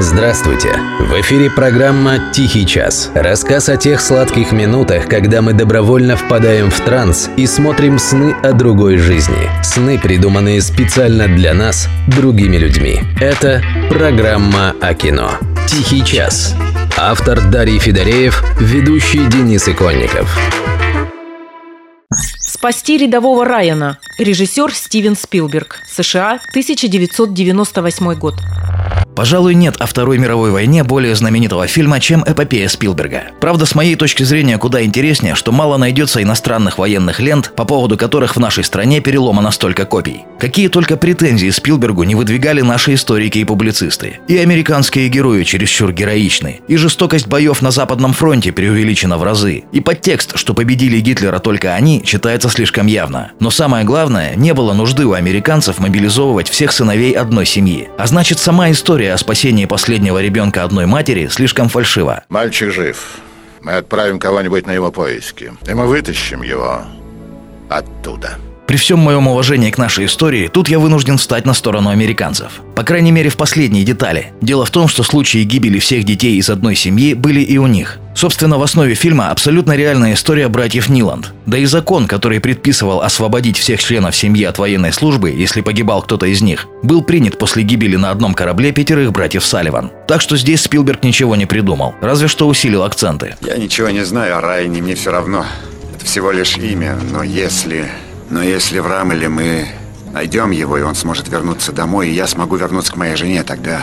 Здравствуйте! В эфире программа «Тихий час». Рассказ о тех сладких минутах, когда мы добровольно впадаем в транс и смотрим сны о другой жизни. Сны, придуманные специально для нас, другими людьми. Это программа о кино. «Тихий час». Автор Дарий Федореев, ведущий Денис Иконников. «Спасти рядового Райана». Режиссер Стивен Спилберг. США, 1998 год. Пожалуй, нет о Второй мировой войне более знаменитого фильма, чем эпопея Спилберга. Правда, с моей точки зрения, куда интереснее, что мало найдется иностранных военных лент, по поводу которых в нашей стране переломано столько копий. Какие только претензии Спилбергу не выдвигали наши историки и публицисты. И американские герои чересчур героичны, и жестокость боев на Западном фронте преувеличена в разы, и подтекст, что победили Гитлера только они, читается слишком явно. Но самое главное, не было нужды у американцев мобилизовывать всех сыновей одной семьи. А значит, сама история История о спасении последнего ребенка одной матери слишком фальшива. Мальчик жив. Мы отправим кого-нибудь на его поиски. И мы вытащим его оттуда. При всем моем уважении к нашей истории, тут я вынужден встать на сторону американцев. По крайней мере, в последние детали. Дело в том, что случаи гибели всех детей из одной семьи были и у них. Собственно, в основе фильма абсолютно реальная история братьев Ниланд. Да и закон, который предписывал освободить всех членов семьи от военной службы, если погибал кто-то из них, был принят после гибели на одном корабле пятерых братьев Салливан. Так что здесь Спилберг ничего не придумал, разве что усилил акценты. Я ничего не знаю о Райане, мне все равно. Это всего лишь имя, но если но если в Рамеле мы найдем его, и он сможет вернуться домой, и я смогу вернуться к моей жене, тогда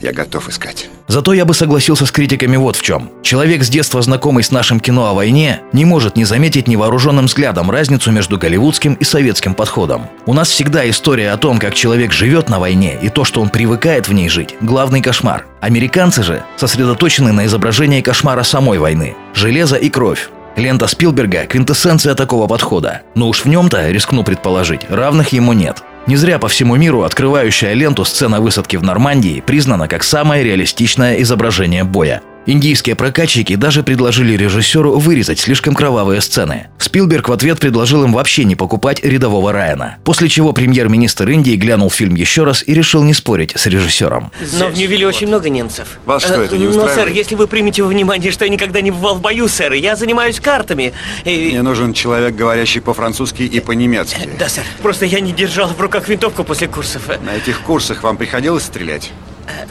я готов искать. Зато я бы согласился с критиками вот в чем. Человек с детства знакомый с нашим кино о войне не может не заметить невооруженным взглядом разницу между голливудским и советским подходом. У нас всегда история о том, как человек живет на войне и то, что он привыкает в ней жить – главный кошмар. Американцы же сосредоточены на изображении кошмара самой войны – железо и кровь. Лента Спилберга – квинтэссенция такого подхода. Но уж в нем-то, рискну предположить, равных ему нет. Не зря по всему миру открывающая ленту сцена высадки в Нормандии признана как самое реалистичное изображение боя. Индийские прокатчики даже предложили режиссеру вырезать слишком кровавые сцены. Спилберг в ответ предложил им вообще не покупать рядового Райана. После чего премьер-министр Индии глянул фильм еще раз и решил не спорить с режиссером. Но в Нью-Вилле очень много немцев. Вас что, это не Но, устраивает? сэр, если вы примете во внимание, что я никогда не бывал в бою, сэр, я занимаюсь картами. И... Мне нужен человек, говорящий по-французски и по-немецки. Да, сэр. Просто я не держал в руках винтовку после курсов. На этих курсах вам приходилось стрелять?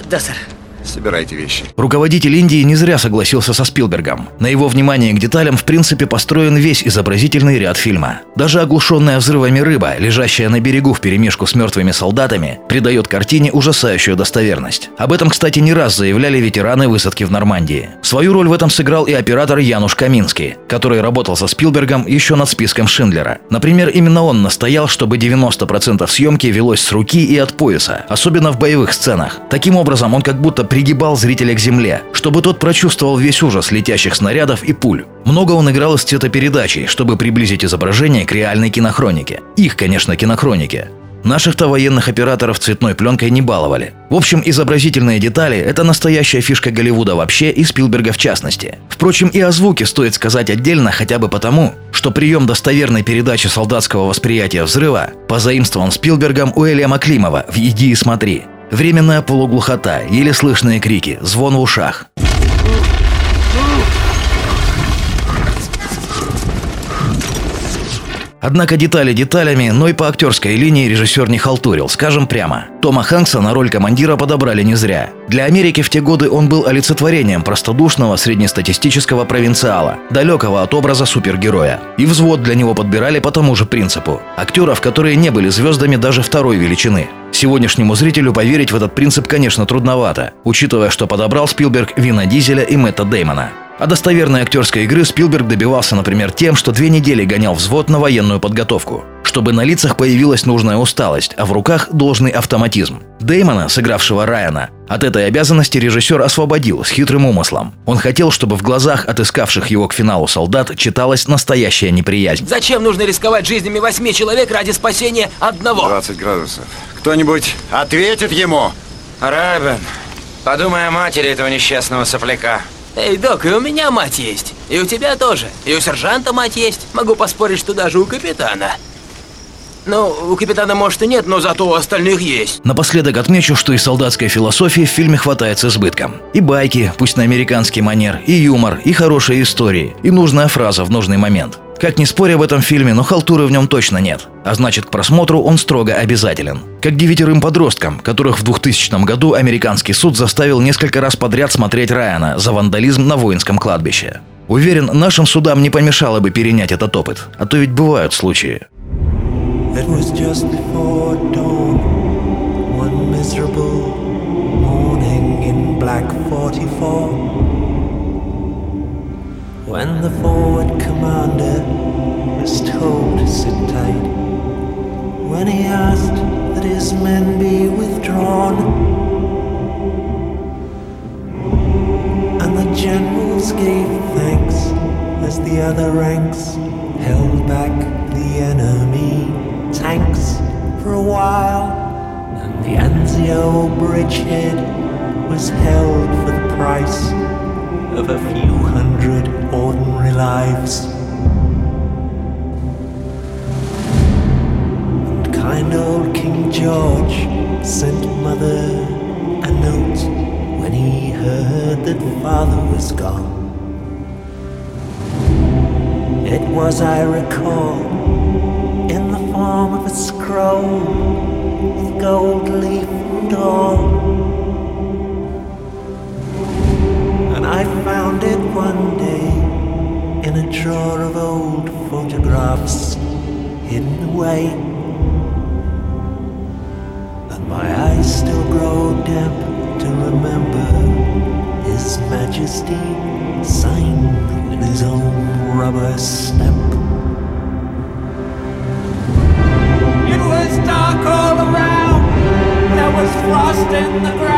Да, сэр. Собирайте вещи. Руководитель Индии не зря согласился со Спилбергом. На его внимание к деталям в принципе построен весь изобразительный ряд фильма. Даже оглушенная взрывами рыба, лежащая на берегу в перемешку с мертвыми солдатами, придает картине ужасающую достоверность. Об этом, кстати, не раз заявляли ветераны высадки в Нормандии. Свою роль в этом сыграл и оператор Януш Каминский, который работал со Спилбергом еще над списком Шиндлера. Например, именно он настоял, чтобы 90% съемки велось с руки и от пояса, особенно в боевых сценах. Таким образом, он как будто пригибал зрителя к земле, чтобы тот прочувствовал весь ужас летящих снарядов и пуль. Много он играл из цветопередачей, чтобы приблизить изображение к реальной кинохронике. Их, конечно, кинохронике. Наших-то военных операторов цветной пленкой не баловали. В общем, изобразительные детали – это настоящая фишка Голливуда вообще и Спилберга в частности. Впрочем, и о звуке стоит сказать отдельно хотя бы потому, что прием достоверной передачи солдатского восприятия взрыва позаимствован Спилбергом у Элиама Климова в «Иди и смотри». Временная полуглухота, еле слышные крики, звон в ушах. Однако детали деталями, но и по актерской линии режиссер не халтурил, скажем прямо. Тома Хэнкса на роль командира подобрали не зря. Для Америки в те годы он был олицетворением простодушного среднестатистического провинциала, далекого от образа супергероя. И взвод для него подбирали по тому же принципу. Актеров, которые не были звездами даже второй величины. Сегодняшнему зрителю поверить в этот принцип, конечно, трудновато, учитывая, что подобрал Спилберг Вина Дизеля и Мэтта Деймона. А достоверной актерской игры Спилберг добивался, например, тем, что две недели гонял взвод на военную подготовку, чтобы на лицах появилась нужная усталость, а в руках должный автоматизм. Деймона, сыгравшего Райана, от этой обязанности режиссер освободил с хитрым умыслом. Он хотел, чтобы в глазах отыскавших его к финалу солдат читалась настоящая неприязнь. Зачем нужно рисковать жизнями восьми человек ради спасения одного? 20 градусов. Кто-нибудь ответит ему? Райбен, подумай о матери этого несчастного сопляка. Эй, док, и у меня мать есть. И у тебя тоже. И у сержанта мать есть. Могу поспорить, что даже у капитана. Ну, у капитана может и нет, но зато у остальных есть. Напоследок отмечу, что и солдатской философии в фильме хватает с избытком. И байки, пусть на американский манер, и юмор, и хорошие истории, и нужная фраза в нужный момент. Как ни спорь об этом фильме, но халтуры в нем точно нет. А значит, к просмотру он строго обязателен. Как девятерым подросткам, которых в 2000 году американский суд заставил несколько раз подряд смотреть Райана за вандализм на воинском кладбище. Уверен, нашим судам не помешало бы перенять этот опыт, а то ведь бывают случаи. It When the forward commander was told to sit tight, when he asked that his men be withdrawn, and the generals gave thanks as the other ranks held back the enemy tanks for a while, and the Anzio bridgehead was held for the price of a few hundred ordinary lives. And kind old King George sent mother a note when he heard that father was gone. It was, I recall, in the form of a scroll with gold leaf and all. A drawer of old photographs hidden away. And my eyes still grow damp to remember His Majesty signed with his own rubber stamp. It was dark all around. There was frost in the ground.